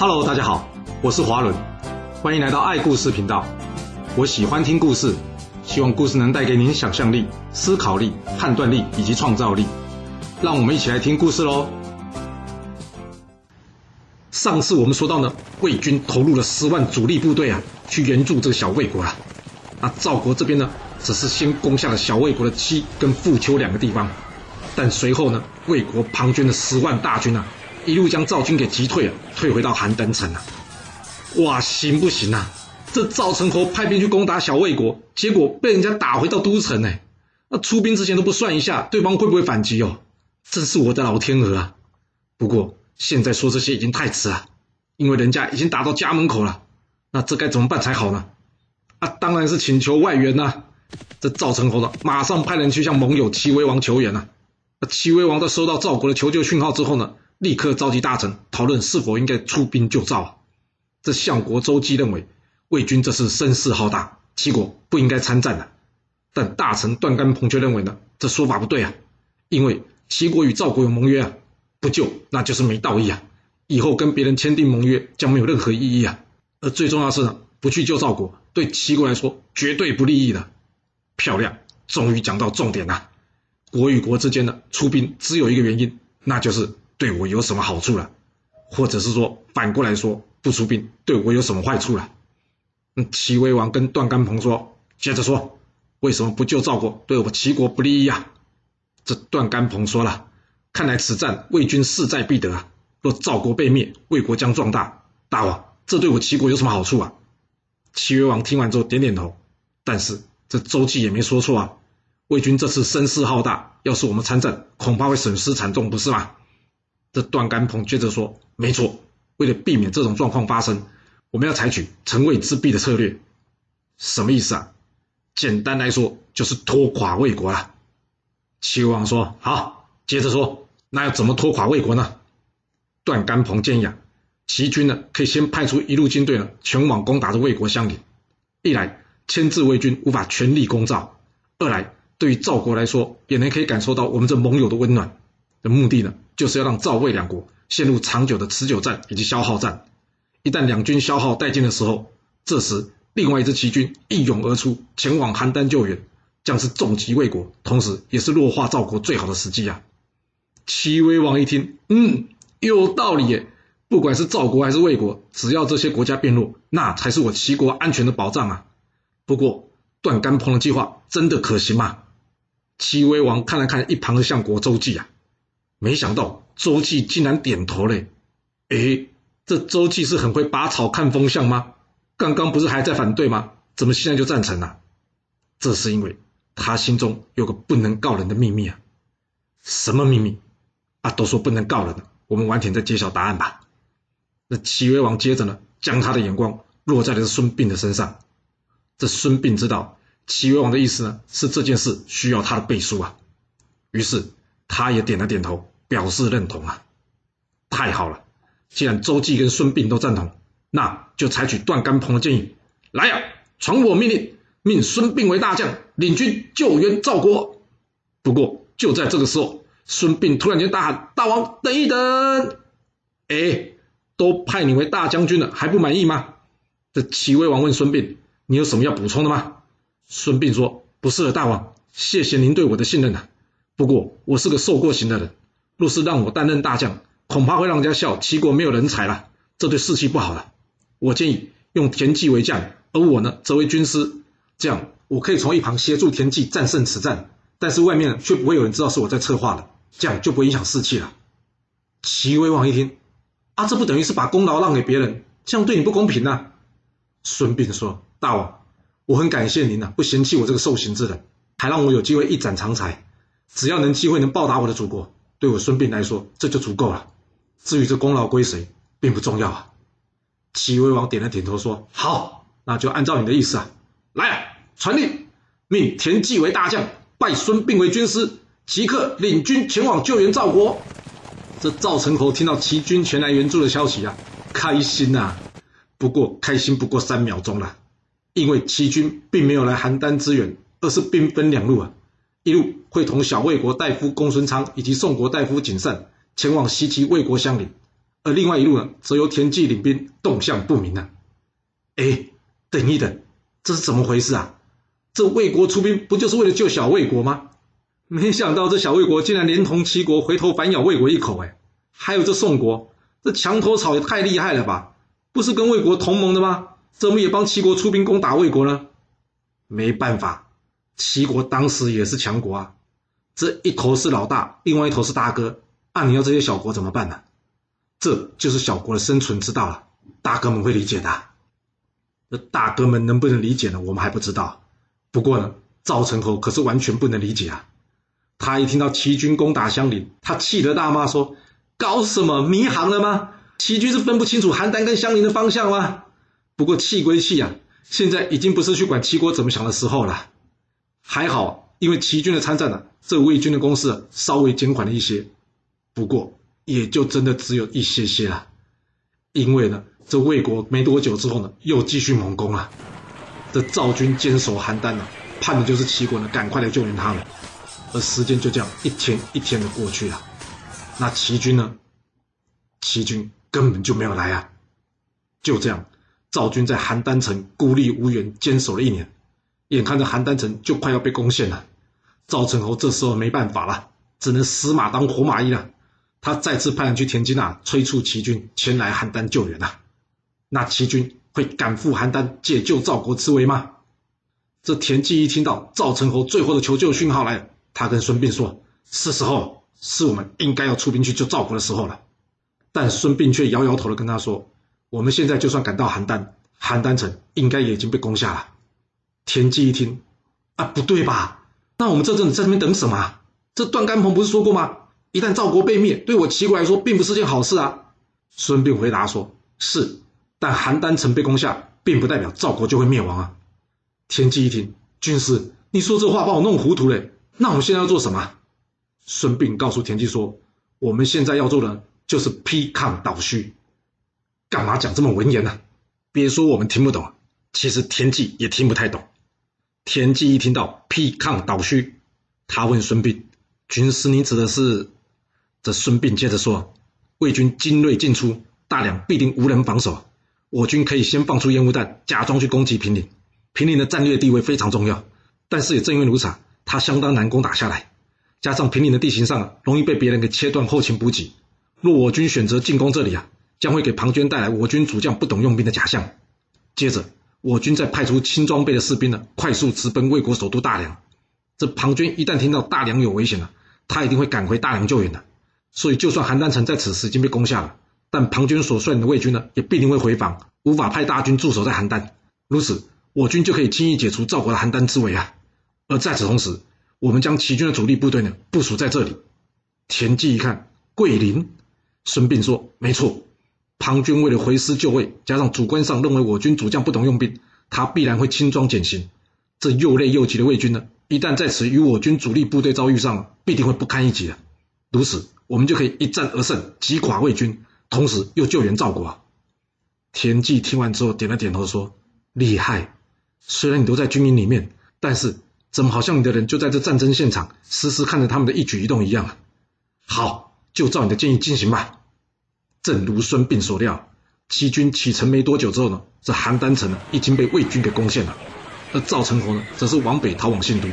Hello，大家好，我是华伦，欢迎来到爱故事频道。我喜欢听故事，希望故事能带给您想象力、思考力、判断力以及创造力。让我们一起来听故事喽。上次我们说到呢，魏军投入了十万主力部队啊，去援助这个小魏国啊。那赵国这边呢，只是先攻下了小魏国的七跟富丘两个地方，但随后呢，魏国庞涓的十万大军啊。一路将赵军给击退了，退回到邯郸城了。哇，行不行啊？这赵成侯派兵去攻打小魏国，结果被人家打回到都城呢。那出兵之前都不算一下，对方会不会反击哦？真是我的老天鹅啊！不过现在说这些已经太迟了，因为人家已经打到家门口了。那这该怎么办才好呢？啊，当然是请求外援呐。这赵成侯的马上派人去向盟友齐威王求援呐。那齐威王在收到赵国的求救讯号之后呢？立刻召集大臣讨论是否应该出兵救赵啊。这相国周姬认为魏军这次声势浩大，齐国不应该参战的。但大臣段干鹏却认为呢，这说法不对啊，因为齐国与赵国有盟约啊，不救那就是没道义啊，以后跟别人签订盟约将没有任何意义啊。而最重要是呢，不去救赵国，对齐国来说绝对不利益的。漂亮，终于讲到重点了。国与国之间的出兵只有一个原因，那就是。对我有什么好处了？或者是说反过来说，不出兵对我有什么坏处了？嗯，齐威王跟段干鹏说，接着说，为什么不救赵国，对我齐国不利呀？这段干鹏说了，看来此战魏军势在必得啊！若赵国被灭，魏国将壮大。大王，这对我齐国有什么好处啊？齐威王听完之后点点头，但是这周忌也没说错啊，魏军这次声势浩大，要是我们参战，恐怕会损失惨重，不是吗？这段干鹏接着说：“没错，为了避免这种状况发生，我们要采取城卫自毙的策略。什么意思啊？简单来说，就是拖垮魏国了。”齐王说：“好，接着说，那要怎么拖垮魏国呢？”段干鹏建议啊，齐军呢可以先派出一路军队呢前往攻打这魏国相邻，一来牵制魏军无法全力攻赵，二来对于赵国来说也能可以感受到我们这盟友的温暖。的目的呢？就是要让赵魏两国陷入长久的持久战以及消耗战。一旦两军消耗殆尽的时候，这时另外一支齐军一涌而出，前往邯郸救援，将是重击魏国，同时也是弱化赵国最好的时机啊！齐威王一听，嗯，有道理耶。不管是赵国还是魏国，只要这些国家变弱，那才是我齐国安全的保障啊。不过段干鹏的计划真的可行吗？齐威王看了看一旁的相国周忌啊。没想到周忌竟然点头嘞！哎，这周忌是很会拔草看风向吗？刚刚不是还在反对吗？怎么现在就赞成了？这是因为他心中有个不能告人的秘密啊！什么秘密？啊，都说不能告人了，我们晚点再揭晓答案吧。那齐威王接着呢，将他的眼光落在了孙膑的身上。这孙膑知道齐威王的意思呢，是这件事需要他的背书啊，于是。他也点了点头，表示认同啊！太好了，既然周忌跟孙膑都赞同，那就采取段干鹏的建议，来呀，传我命令，命孙膑为大将，领军救援赵国。不过就在这个时候，孙膑突然间大喊：“大王，等一等！哎，都派你为大将军了，还不满意吗？”这齐威王问孙膑：“你有什么要补充的吗？”孙膑说：“不是了，大王，谢谢您对我的信任啊。”不过我是个受过刑的人，若是让我担任大将，恐怕会让人家笑齐国没有人才了，这对士气不好了。我建议用田忌为将，而我呢则为军师，这样我可以从一旁协助田忌战胜此战，但是外面却不会有人知道是我在策划的，这样就不会影响士气了。齐威王一听，啊，这不等于是把功劳让给别人，这样对你不公平呐。孙膑说：“大王，我很感谢您呐，不嫌弃我这个受刑之人，还让我有机会一展长才。”只要能机会能报答我的祖国，对我孙膑来说这就足够了。至于这功劳归谁，并不重要啊。齐威王点了点头说：“好，那就按照你的意思啊，来啊，传令，命田忌为大将，拜孙膑为军师，即刻领军前往救援赵国。”这赵成侯听到齐军前来援助的消息啊，开心呐。不过开心不过三秒钟了，因为齐军并没有来邯郸支援，而是兵分两路啊。一路会同小魏国大夫公孙昌以及宋国大夫景善前往西击魏国相邻，而另外一路呢，则由田忌领兵，动向不明呢。哎，等一等，这是怎么回事啊？这魏国出兵不就是为了救小魏国吗？没想到这小魏国竟然连同齐国回头反咬魏国一口，哎，还有这宋国，这墙头草也太厉害了吧？不是跟魏国同盟的吗？怎么也帮齐国出兵攻打魏国呢？没办法，齐国当时也是强国啊，这一头是老大，另外一头是大哥，那你要这些小国怎么办呢？这就是小国的生存之道了，大哥们会理解的。那大哥们能不能理解呢？我们还不知道。不过呢，赵成侯可是完全不能理解啊！他一听到齐军攻打襄陵，他气得大骂说：“搞什么迷航了吗？齐军是分不清楚邯郸跟襄陵的方向吗？”不过气归气啊，现在已经不是去管齐国怎么想的时候了。还好，因为齐军的参战呢，这魏军的攻势稍微减缓了一些。不过，也就真的只有一些些了，因为呢，这魏国没多久之后呢，又继续猛攻了。这赵军坚守邯郸呢，盼的就是齐国呢，赶快来救援他们。而时间就这样一天一天的过去了，那齐军呢？齐军根本就没有来啊！就这样，赵军在邯郸城孤立无援，坚守了一年，眼看着邯郸城就快要被攻陷了，赵成侯这时候没办法了，只能死马当活马医了。他再次派人去田津啊，催促齐军前来邯郸救援啊。那齐军会赶赴邯郸解救赵国之危吗？这田忌一听到赵成侯最后的求救讯号来，他跟孙膑说：“是时候，是我们应该要出兵去救赵国的时候了。”但孙膑却摇摇头的跟他说：“我们现在就算赶到邯郸，邯郸城应该也已经被攻下了。”田忌一听，啊，不对吧？那我们这阵子在这边等什么？这段干鹏不是说过吗？一旦赵国被灭，对我齐国来说并不是件好事啊。孙膑回答说：“是，但邯郸城被攻下，并不代表赵国就会灭亡啊。”田忌一听，军师，你说这话把我弄糊涂了。那我们现在要做什么？孙膑告诉田忌说：“我们现在要做的就是批抗倒虚。”干嘛讲这么文言呢？别说我们听不懂，其实田忌也听不太懂。田忌一听到批抗倒虚，他问孙膑：“军师，你指的是？”这孙膑接着说：“魏军精锐尽出，大梁必定无人防守。我军可以先放出烟雾弹，假装去攻击平陵。平陵的战略地位非常重要，但是也正因为如此，它相当难攻打下来。加上平陵的地形上容易被别人给切断后勤补给。若我军选择进攻这里啊，将会给庞涓带来我军主将不懂用兵的假象。接着，我军在派出轻装备的士兵呢，快速直奔魏国首都大梁。这庞涓一旦听到大梁有危险了，他一定会赶回大梁救援的。”所以，就算邯郸城在此时已经被攻下了，但庞涓所率领的魏军呢，也必定会回防，无法派大军驻守在邯郸。如此，我军就可以轻易解除赵国的邯郸之围啊！而在此同时，我们将齐军的主力部队呢部署在这里。田忌一看，桂林，孙膑说：“没错，庞涓为了回师救魏，加上主观上认为我军主将不懂用兵，他必然会轻装简行。这又累又急的魏军呢，一旦在此与我军主力部队遭遇上，必定会不堪一击的。如此。”我们就可以一战而胜，击垮魏军，同时又救援赵国。田忌听完之后点了点头，说：“厉害。虽然你都在军营里面，但是怎么好像你的人就在这战争现场，时时看着他们的一举一动一样啊？”好，就照你的建议进行吧。正如孙膑所料，齐军启程没多久之后呢，这邯郸城呢已经被魏军给攻陷了，而赵成侯呢则是往北逃往信都。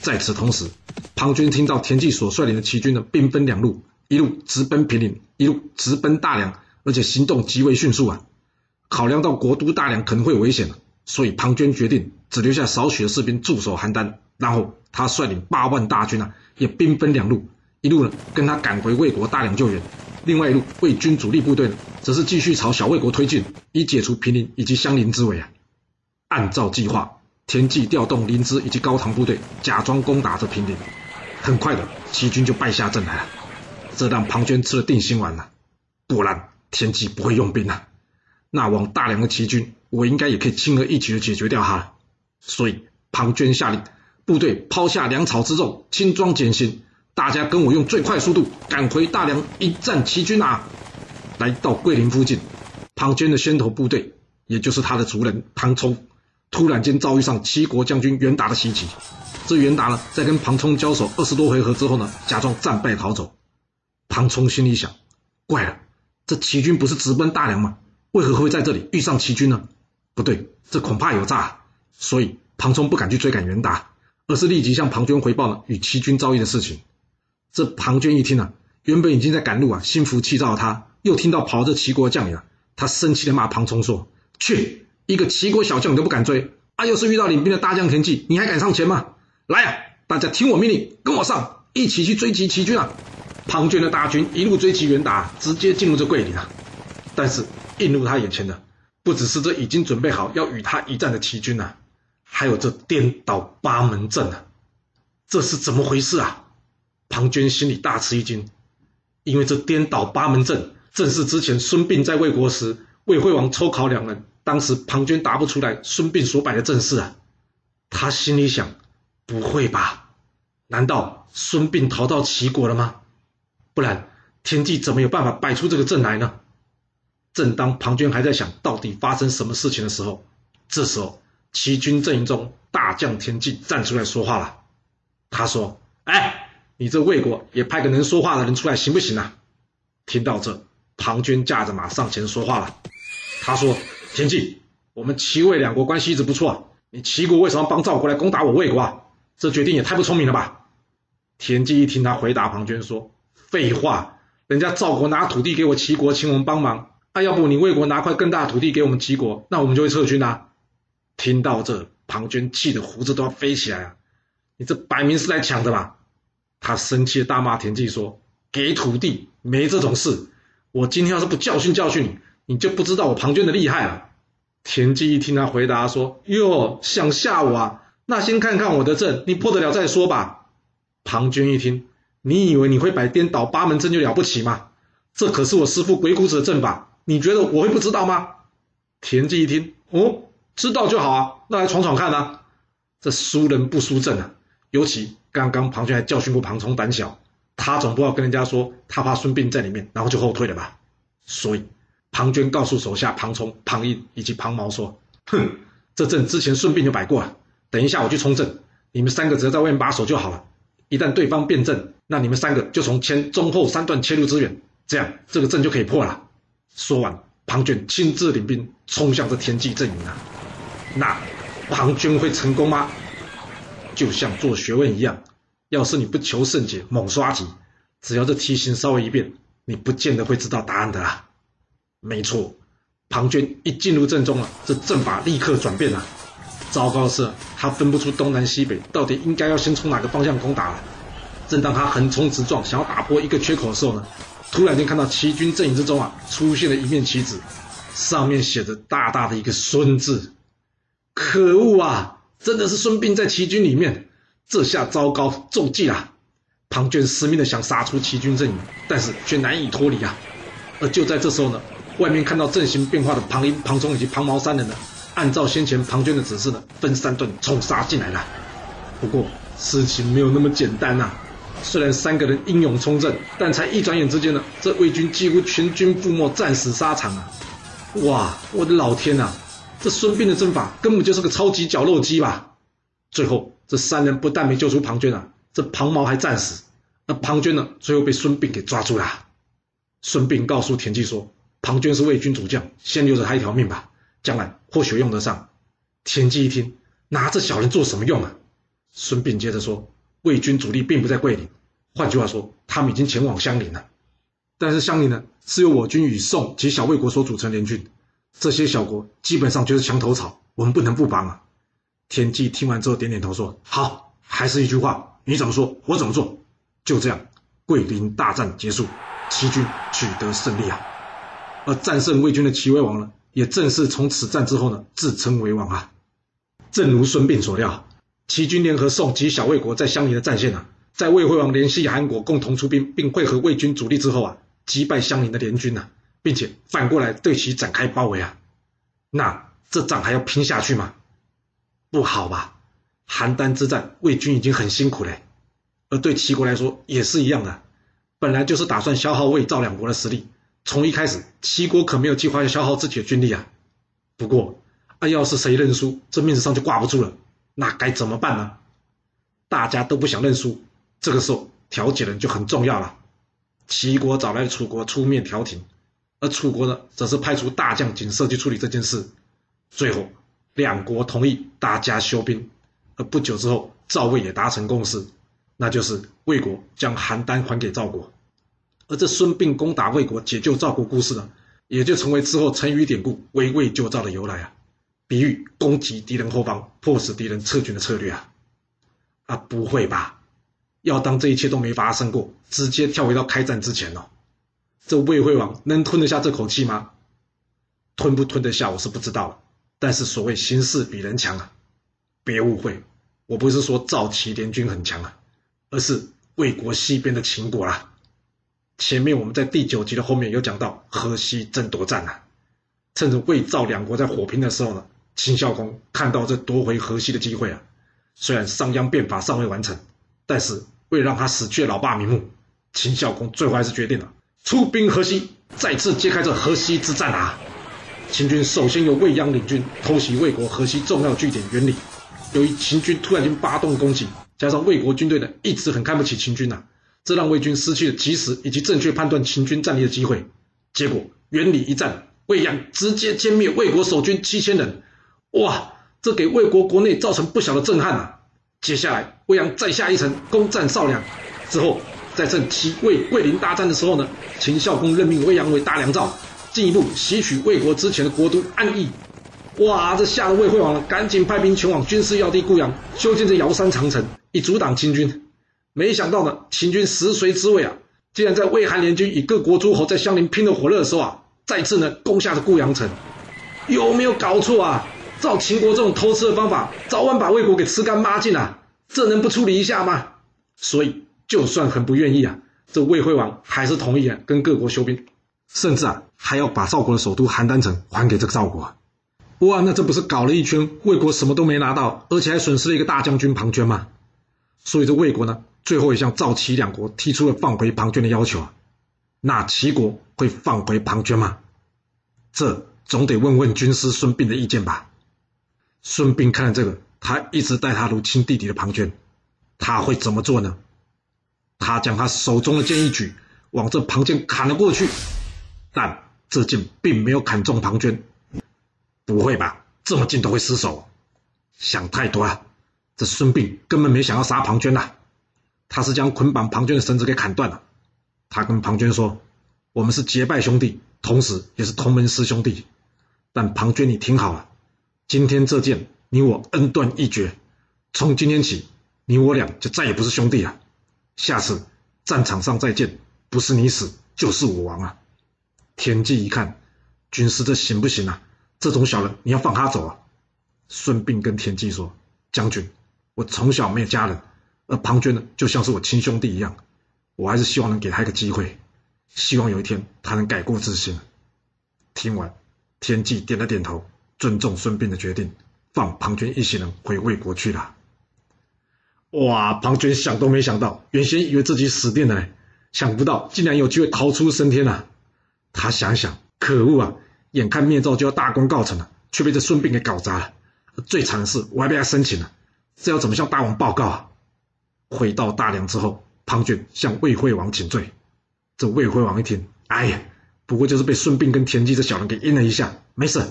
在此同时，庞涓听到田忌所率领的齐军呢，兵分两路，一路直奔平陵，一路直奔大梁，而且行动极为迅速啊。考量到国都大梁可能会有危险所以庞涓决定只留下少许的士兵驻守邯郸，然后他率领八万大军啊，也兵分两路，一路呢跟他赶回魏国大梁救援，另外一路魏军主力部队呢，则是继续朝小魏国推进，以解除平陵以及襄陵之围啊。按照计划。田忌调动临淄以及高唐部队，假装攻打这平陵。很快的，齐军就败下阵来了。这让庞涓吃了定心丸了。果然，田忌不会用兵啊！那往大梁的齐军，我应该也可以轻而易举的解决掉他了。所以，庞涓下令，部队抛下粮草之重，轻装简行，大家跟我用最快速度赶回大梁，一战齐军啊！来到桂林附近，庞涓的先头部队，也就是他的族人庞冲。突然间遭遇上齐国将军袁达的袭击，这袁达呢，在跟庞冲交手二十多回合之后呢，假装战败逃走。庞冲心里想：怪了，这齐军不是直奔大梁吗？为何会在这里遇上齐军呢？不对，这恐怕有诈。所以庞冲不敢去追赶袁达，而是立即向庞涓回报了与齐军遭遇的事情。这庞涓一听啊，原本已经在赶路啊，心浮气躁的他，又听到跑这齐国将领啊，他生气的骂庞冲说：“去，一个齐国小将你都不敢追，啊，要是遇到领兵的大将田忌，你还敢上前吗？来啊，大家听我命令，跟我上，一起去追击齐军啊！”庞涓的大军一路追击袁达，直接进入这桂林啊。但是映入他眼前的，不只是这已经准备好要与他一战的齐军呐。还有这颠倒八门阵啊，这是怎么回事啊？庞涓心里大吃一惊，因为这颠倒八门阵正是之前孙膑在魏国时，魏惠王抽考两人，当时庞涓答不出来，孙膑所摆的阵势啊。他心里想：不会吧？难道孙膑逃到齐国了吗？不然田忌怎么有办法摆出这个阵来呢？正当庞涓还在想到底发生什么事情的时候，这时候。齐军阵营中，大将田忌站出来说话了。他说：“哎，你这魏国也派个能说话的人出来行不行啊？”听到这，庞涓驾着马上前说话了。他说：“田忌，我们齐魏两国关系一直不错，你齐国为什么帮赵国来攻打我魏国啊？这决定也太不聪明了吧？”田忌一听，他回答庞涓说：“废话，人家赵国拿土地给我齐国，请我们帮忙。那，要不你魏国拿块更大的土地给我们齐国，那我们就会撤军啊。”听到这，庞涓气得胡子都要飞起来啊！你这摆明是来抢的吧？他生气的大骂田忌说：“给土地没这种事！我今天要是不教训教训你，你就不知道我庞涓的厉害了。”田忌一听他回答说：“哟，想吓我啊？那先看看我的阵，你破得了再说吧。”庞涓一听：“你以为你会摆颠倒八门阵就了不起吗？这可是我师父鬼谷子的阵法，你觉得我会不知道吗？”田忌一听：“哦。”知道就好啊，那来闯闯看啊！这输人不输阵啊！尤其刚刚庞涓还教训过庞冲胆小，他总不要跟人家说他怕孙膑在里面，然后就后退了吧？所以庞涓告诉手下庞冲、庞印以及庞毛说：“哼，这阵之前孙膑就摆过了，等一下我去冲阵，你们三个只要在外面把守就好了。一旦对方变阵，那你们三个就从前中后三段切入支援，这样这个阵就可以破了。”说完，庞涓亲自领兵冲向这田忌阵营啊！那庞涓会成功吗？就像做学问一样，要是你不求甚解，猛刷题，只要这题型稍微一变，你不见得会知道答案的啦。没错，庞涓一进入阵中了，这阵法立刻转变了。糟糕的是，他分不出东南西北，到底应该要先从哪个方向攻打了。正当他横冲直撞，想要打破一个缺口的时候呢，突然间看到齐军阵营之中啊，出现了一面旗子，上面写着大大的一个“孙”字。可恶啊！真的是孙膑在齐军里面，这下糟糕，中计了。庞涓死命的想杀出齐军阵营，但是却难以脱离啊。而就在这时候呢，外面看到阵型变化的庞英、庞冲以及庞毛三人呢，按照先前庞涓的指示呢，分三段冲杀进来了。不过事情没有那么简单呐。虽然三个人英勇冲阵，但才一转眼之间呢，这魏军几乎全军覆没，战死沙场啊！哇，我的老天呐！这孙膑的阵法根本就是个超级绞肉机吧？最后这三人不但没救出庞涓啊，这庞毛还战死。那庞涓呢？最后被孙膑给抓住了。孙膑告诉田忌说：“庞涓是魏军主将，先留着他一条命吧，将来或许用得上。”田忌一听，拿这小人做什么用啊？孙膑接着说：“魏军主力并不在桂林，换句话说，他们已经前往襄陵了。但是襄陵呢，是由我军与宋及小魏国所组成联军。”这些小国基本上就是墙头草，我们不能不帮啊！田忌听完之后点点头说：“好，还是一句话，你怎么说，我怎么做。”就这样，桂林大战结束，齐军取得胜利啊！而战胜魏军的齐威王呢，也正是从此战之后呢，自称为王啊！正如孙膑所料，齐军联合宋及小魏国在襄陵的战线啊，在魏惠王联系韩国共同出兵，并会合魏军主力之后啊，击败襄陵的联军呐。并且反过来对其展开包围啊，那这仗还要拼下去吗？不好吧！邯郸之战，魏军已经很辛苦嘞，而对齐国来说也是一样的。本来就是打算消耗魏赵两国的实力，从一开始，齐国可没有计划要消耗自己的军力啊。不过，啊，要是谁认输，这面子上就挂不住了，那该怎么办呢？大家都不想认输，这个时候调解人就很重要了。齐国找来楚国出面调停。而楚国呢，则是派出大将景色去处理这件事。最后，两国同意大家休兵。而不久之后，赵魏也达成共识，那就是魏国将邯郸还给赵国。而这孙膑攻打魏国、解救赵国故事呢，也就成为之后成语典故“围魏救赵”的由来啊，比喻攻击敌人后方、迫使敌人撤军的策略啊。啊，不会吧？要当这一切都没发生过，直接跳回到开战之前哦？这魏惠王能吞得下这口气吗？吞不吞得下，我是不知道了。但是所谓形势比人强啊，别误会，我不是说赵齐联军很强啊，而是魏国西边的秦国啊。前面我们在第九集的后面有讲到河西争夺战啊，趁着魏赵两国在火拼的时候呢，秦孝公看到这夺回河西的机会啊，虽然商鞅变法尚未完成，但是为了让他死去的老爸瞑目，秦孝公最后还是决定了。出兵河西，再次揭开这河西之战啊！秦军首先由魏鞅领军偷袭魏国河西重要据点原里。由于秦军突然间发动攻击，加上魏国军队呢一直很看不起秦军呐，这让魏军失去了及时以及正确判断秦军战力的机会。结果原里一战，魏鞅直接歼灭魏国守军七千人。哇，这给魏国国内造成不小的震撼啊！接下来，魏鞅再下一城攻占少梁之后。在趁齐魏桂林大战的时候呢，秦孝公任命魏阳为大良造，进一步袭取魏国之前的国都安邑。哇，这吓得魏惠王赶紧派兵前往军事要地固阳，修建这瑶山长城，以阻挡秦军。没想到呢，秦军食髓知味啊，竟然在魏韩联军与各国诸侯在相邻拼得火热的时候啊，再次呢攻下了固阳城。有没有搞错啊？照秦国这种偷吃的方法，早晚把魏国给吃干抹净啊！这能不处理一下吗？所以。就算很不愿意啊，这魏惠王还是同意啊，跟各国休兵，甚至啊还要把赵国的首都邯郸城还给这个赵国。哇，那这不是搞了一圈，魏国什么都没拿到，而且还损失了一个大将军庞涓吗？所以这魏国呢，最后也向赵齐两国提出了放回庞涓的要求啊。那齐国会放回庞涓吗？这总得问问军师孙膑的意见吧。孙膑看了这个，他一直待他如亲弟弟的庞涓，他会怎么做呢？他将他手中的剑一举，往这庞涓砍了过去，但这剑并没有砍中庞涓。不会吧？这么近都会失手？想太多了。这孙膑根本没想要杀庞涓呐，他是将捆绑庞涓的绳子给砍断了。他跟庞涓说：“我们是结拜兄弟，同时也是同门师兄弟。但庞涓，你听好了，今天这剑，你我恩断义绝。从今天起，你我俩就再也不是兄弟了。”下次战场上再见，不是你死就是我亡啊！田忌一看，军师这行不行啊？这种小人你要放他走啊？孙膑跟田忌说：“将军，我从小没有家人，而庞涓呢，就像是我亲兄弟一样，我还是希望能给他一个机会，希望有一天他能改过自新。”听完，田忌点了点头，尊重孙膑的决定，放庞涓一行人回魏国去了。哇！庞涓想都没想到，原先以为自己死定了，想不到竟然有机会逃出升天了。他想想，可恶啊！眼看灭赵就要大功告成了，却被这孙膑给搞砸了。最惨的是，我还被他生擒了，这要怎么向大王报告啊？回到大梁之后，庞涓向魏惠王请罪。这魏惠王一听，哎呀，不过就是被孙膑跟田忌这小人给阴了一下，没事。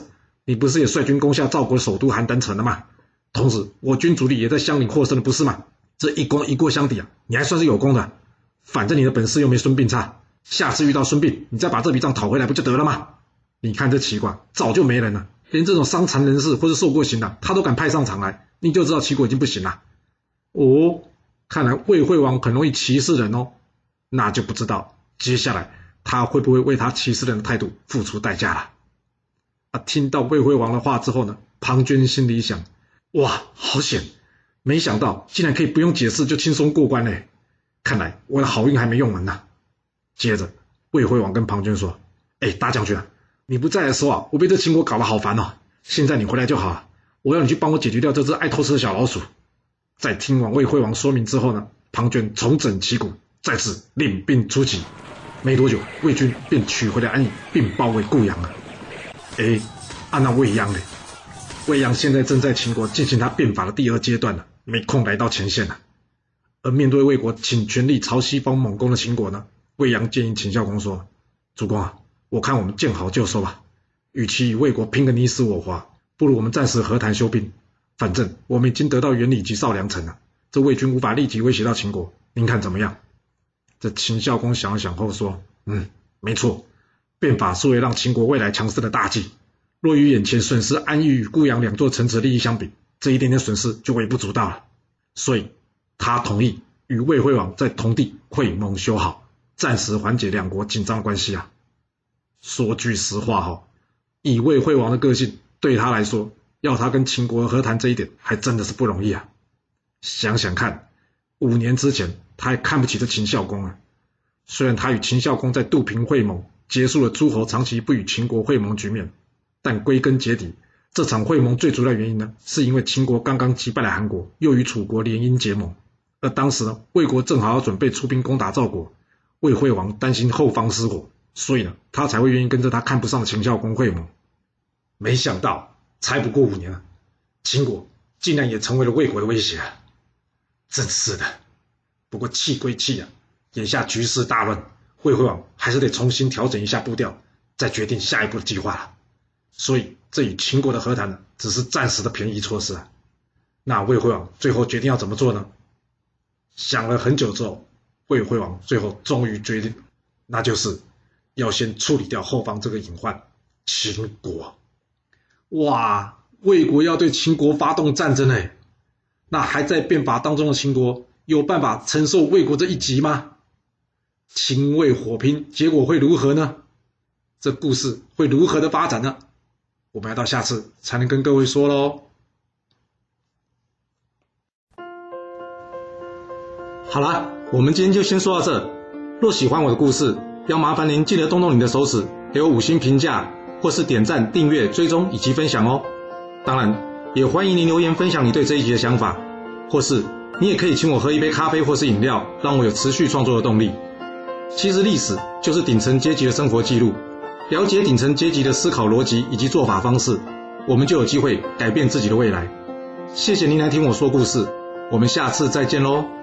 你不是也率军攻下赵国首都邯郸城了吗？同时，我军主力也在相邻获胜了，不是吗？这一攻一过相抵啊，你还算是有功的。反正你的本事又没孙膑差，下次遇到孙膑，你再把这笔账讨回来不就得了吗？你看这齐国早就没人了，连这种伤残人士或者受过刑的，他都敢派上场来，你就知道齐国已经不行了。哦，看来魏惠王很容易歧视人哦，那就不知道接下来他会不会为他歧视人的态度付出代价了。啊，听到魏惠王的话之后呢，庞涓心里想。哇，好险！没想到竟然可以不用解释就轻松过关嘞！看来我的好运还没用完呢。接着，魏惠王跟庞涓说：“哎，大将军，你不在的时候啊，我被这秦国搞得好烦哦。现在你回来就好，我要你去帮我解决掉这只爱偷吃的小老鼠。”在听完魏惠王说明之后呢，庞涓重整旗鼓，再次领兵出击。没多久，魏军便取回了安邑，并包围固阳了。哎，按那未央呢？魏阳现在正在秦国进行他变法的第二阶段呢，没空来到前线了。而面对魏国请全力朝西方猛攻的秦国呢，魏阳建议秦孝公说：“主公啊，我看我们见好就收吧。与其与魏国拼个你死我活，不如我们暂时和谈休兵。反正我们已经得到原理及少良城了，这魏军无法立即威胁到秦国。您看怎么样？这秦孝公想了想后说：“嗯，没错，变法是为让秦国未来强势的大计。若与眼前损失安邑与固阳两座城池利益相比，这一点点损失就微不足道了。所以，他同意与魏惠王在同地会盟修好，暂时缓解两国紧张关系啊。说句实话哈，以魏惠王的个性，对他来说，要他跟秦国和谈这一点，还真的是不容易啊。想想看，五年之前。”他还看不起这秦孝公啊！虽然他与秦孝公在杜平会盟，结束了诸侯长期不与秦国会盟局面，但归根结底，这场会盟最主要原因呢，是因为秦国刚刚击败了韩国，又与楚国联姻结盟，而当时呢，魏国正好要准备出兵攻打赵国，魏惠王担心后方失火，所以呢，他才会愿意跟着他看不上的秦孝公会盟。没想到，才不过五年啊，秦国竟然也成为了魏国的威胁啊！真是的。不过气归气啊，眼下局势大乱，魏惠王还是得重新调整一下步调，再决定下一步的计划了。所以这与秦国的和谈呢，只是暂时的便宜措施啊。那魏惠王最后决定要怎么做呢？想了很久之后，魏惠王最后终于决定，那就是要先处理掉后方这个隐患——秦国。哇，魏国要对秦国发动战争哎，那还在变法当中的秦国。有办法承受魏国这一击吗？秦魏火拼，结果会如何呢？这故事会如何的发展呢？我们要到下次才能跟各位说喽。好了，我们今天就先说到这。若喜欢我的故事，要麻烦您记得动动你的手指，给我五星评价，或是点赞、订阅、追踪以及分享哦。当然，也欢迎您留言分享你对这一集的想法，或是。你也可以请我喝一杯咖啡或是饮料，让我有持续创作的动力。其实历史就是顶层阶级的生活记录，了解顶层阶级的思考逻辑以及做法方式，我们就有机会改变自己的未来。谢谢您来听我说故事，我们下次再见喽。